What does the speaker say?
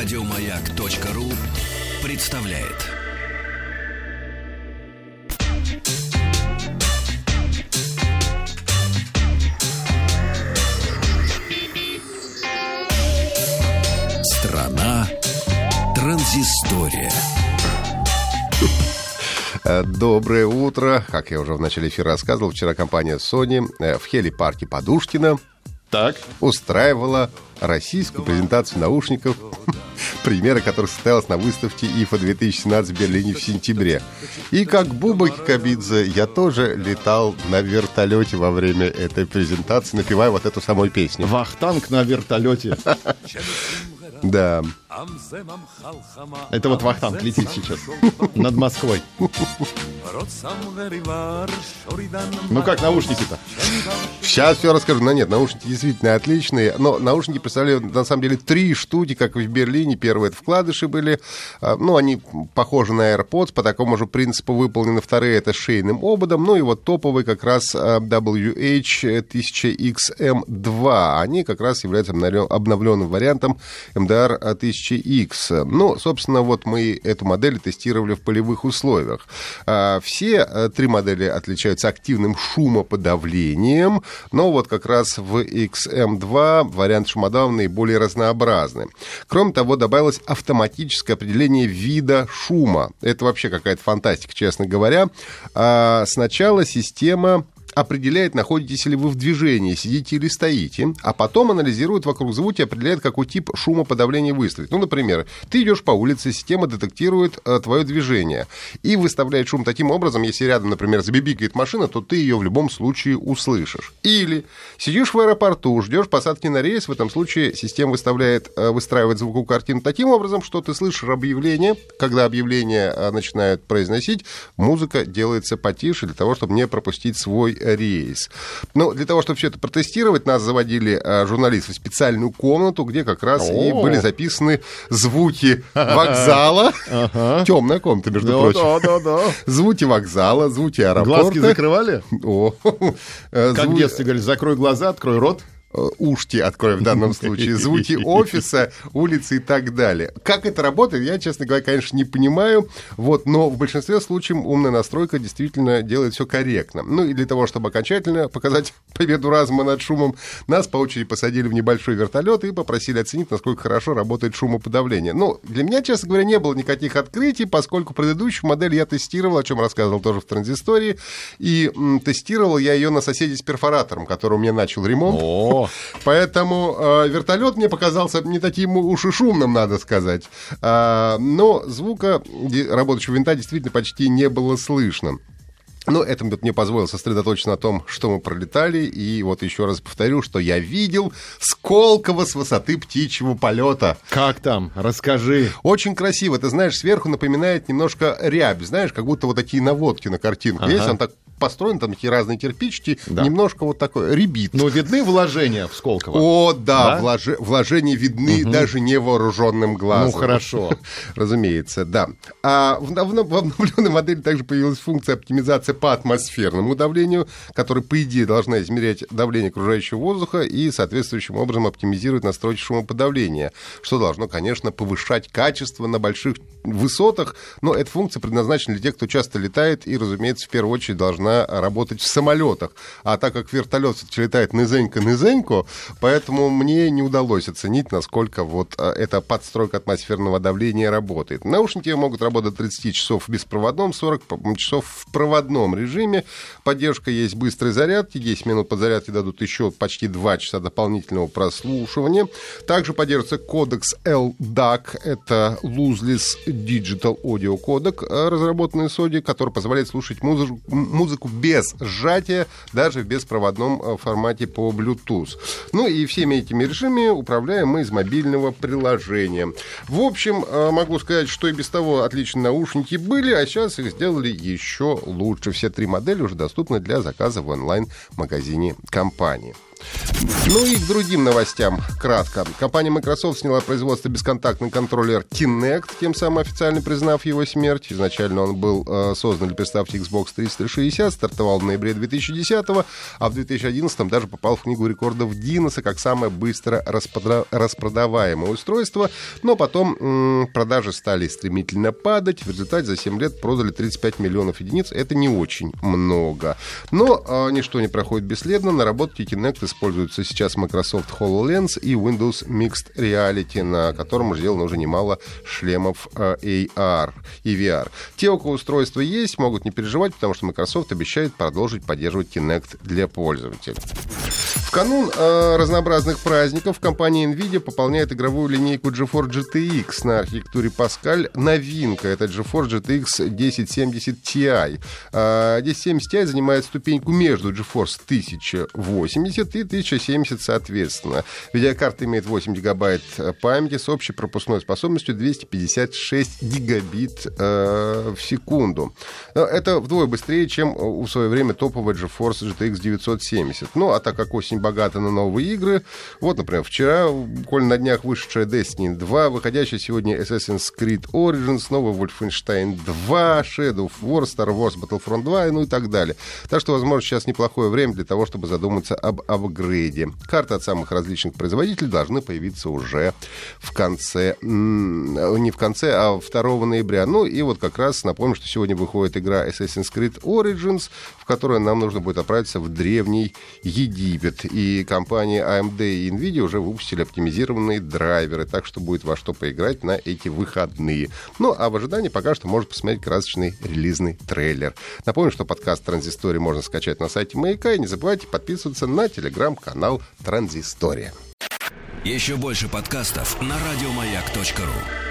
Радиомаяк.ру представляет. Страна транзистория. Доброе утро. Как я уже в начале эфира рассказывал, вчера компания Sony э, в хели-парке Подушкина Так. устраивала российскую презентацию наушников, премьера которых состоялась на выставке IFA 2017 в Берлине в сентябре. И как Буба Кикабидзе, я тоже летал на вертолете во время этой презентации, напевая вот эту самую песню. Вахтанг на вертолете. Да. Это вот Вахтанг летит сейчас над Москвой. Ну как наушники-то? Сейчас все расскажу. Но нет, наушники действительно отличные. Но наушники представляют, на самом деле, три штуки, как и в Берлине. Первые это вкладыши были. А, Ну, они похожи на AirPods, по такому же принципу выполнены. Вторые это шейным ободом. Ну и вот топовый как раз а, WH-1000XM2. Они как раз являются обновлен- обновленным вариантом MDR 1000X. Ну, собственно, вот мы эту модель тестировали в полевых условиях. А, Все э, три модели отличаются активным шумоподавлением, но вот как раз в XM2 вариант шумодава наиболее разнообразный. Кроме того, добавилось автоматическое определение вида шума. Это вообще какая-то фантастика, честно говоря. А, Сначала система определяет, находитесь ли вы в движении, сидите или стоите, а потом анализирует вокруг звуки, определяет, какой тип шумоподавления выставить. Ну, например, ты идешь по улице, система детектирует э, твое движение и выставляет шум таким образом, если рядом, например, забибикает машина, то ты ее в любом случае услышишь. Или сидишь в аэропорту, ждешь посадки на рейс, в этом случае система выставляет, э, выстраивает звуковую картину таким образом, что ты слышишь объявление, когда объявление э, начинают произносить, музыка делается потише для того, чтобы не пропустить свой рейс. Но для того, чтобы все это протестировать, нас заводили э, журналисты в специальную комнату, где как раз и были записаны звуки вокзала. Темная комната, между прочим. Звуки вокзала, звуки аэропорта. Глазки закрывали? О, э, Как в детстве говорили, закрой глаза, открой рот. Э, ушки открой в данном случае, звуки офиса, улицы и так далее. Как это работает, я, честно говоря, конечно, не понимаю, вот, но в большинстве случаев умная настройка действительно делает все корректно. Ну и для того, чтобы окончательно показать победу разума над шумом, нас по очереди посадили в небольшой вертолет и попросили оценить, насколько хорошо работает шумоподавление. Ну, для меня, честно говоря, не было никаких открытий, поскольку предыдущую модель я тестировал, о чем рассказывал тоже в транзистории, и м, тестировал я ее на соседе с перфоратором, который у меня начал ремонт. О, Поэтому э, вертолет мне показался не таким уж и шумным, надо сказать. А, но звука работающего винта действительно почти не было слышно. Но это мне позволило сосредоточиться на том, что мы пролетали. И вот еще раз повторю, что я видел Сколково с высоты птичьего полета. как там? Расскажи. Очень красиво. Ты знаешь, сверху напоминает немножко рябь. Знаешь, как будто вот такие наводки на картинку. Ага. Есть он так построен, там такие разные кирпичики, Да. немножко вот такой ребит. Ну, видны вложения в Сколково? О, да, Да? вложе- вложения видны даже невооруженным глазом. Ну, хорошо. Разумеется, да. А в, в- в обновленной модели также появилась функция оптимизации по атмосферному давлению, которая, по идее, должна измерять давление окружающего воздуха и соответствующим образом оптимизировать настройки шумоподавления, что должно, конечно, повышать качество на больших высотах, но эта функция предназначена для тех, кто часто летает и, разумеется, в первую очередь должна работать в самолетах. А так как вертолет все-таки летает низенько-низенько, поэтому мне не удалось оценить, насколько вот а, эта подстройка атмосферного давления работает. Наушники могут работать до 30 часов в беспроводном, 40 п- часов в проводном режиме. Поддержка есть быстрой зарядки, 10 минут подзарядки дадут еще почти 2 часа дополнительного прослушивания. Также поддерживается кодекс LDAC, это Lossless Digital Audio кодек, э, разработанный Sony, который позволяет слушать музыку без сжатия, даже в беспроводном э, формате по Bluetooth. Ну и всеми этими режимами управляем мы из мобильного приложения. В общем, э, могу сказать, что и без того отличные наушники были, а сейчас их сделали еще лучше. Все три модели уже доступны для заказа в онлайн-магазине компании. Ну и к другим новостям кратко. Компания Microsoft сняла производство бесконтактный контроллер Kinect, тем самым официально признав его смерть. Изначально он был э, создан для приставки Xbox 360, стартовал в ноябре 2010 а в 2011 даже попал в книгу рекордов Гиннесса как самое быстро распрода- распродаваемое устройство. Но потом м- продажи стали стремительно падать. В результате за 7 лет продали 35 миллионов единиц. Это не очень много. Но э, ничто не проходит бесследно. Наработки Kinect используются сейчас Microsoft HoloLens и Windows Mixed Reality, на котором сделано уже немало шлемов э, AR и VR. Те, у кого устройство есть, могут не переживать, потому что Microsoft обещает продолжить поддерживать Kinect для пользователей. В канун э, разнообразных праздников компания NVIDIA пополняет игровую линейку GeForce GTX на архитектуре Pascal. Новинка — это GeForce GTX 1070 Ti. Э, 1070 Ti занимает ступеньку между GeForce 1080 и 1070 соответственно. Видеокарта имеет 8 гигабайт памяти с общей пропускной способностью 256 гигабит э, в секунду. Но Это вдвое быстрее, чем в свое время топовая GeForce GTX 970. Ну, а так как осень богата на новые игры, вот, например, вчера, буквально на днях вышедшая Destiny 2, выходящая сегодня Assassin's Creed Origins, новый Wolfenstein 2, Shadow of War, Star Wars Battlefront 2, ну и так далее. Так что, возможно, сейчас неплохое время для того, чтобы задуматься об апгрейде. Карты от самых различных производителей должны появиться уже в конце, не в конце, а 2 ноября. Ну и вот как раз напомню, что сегодня выходит игра Assassin's Creed Origins, в которой нам нужно будет отправиться в древний Египет. И компании AMD и NVIDIA уже выпустили оптимизированные драйверы, так что будет во что поиграть на эти выходные. Ну, а в ожидании пока что можно посмотреть красочный релизный трейлер. Напомню, что подкаст «Транзистория» можно скачать на сайте Маяка, и не забывайте подписываться на телеграм-канал «Транзистория». Еще больше подкастов на радиомаяк.ру.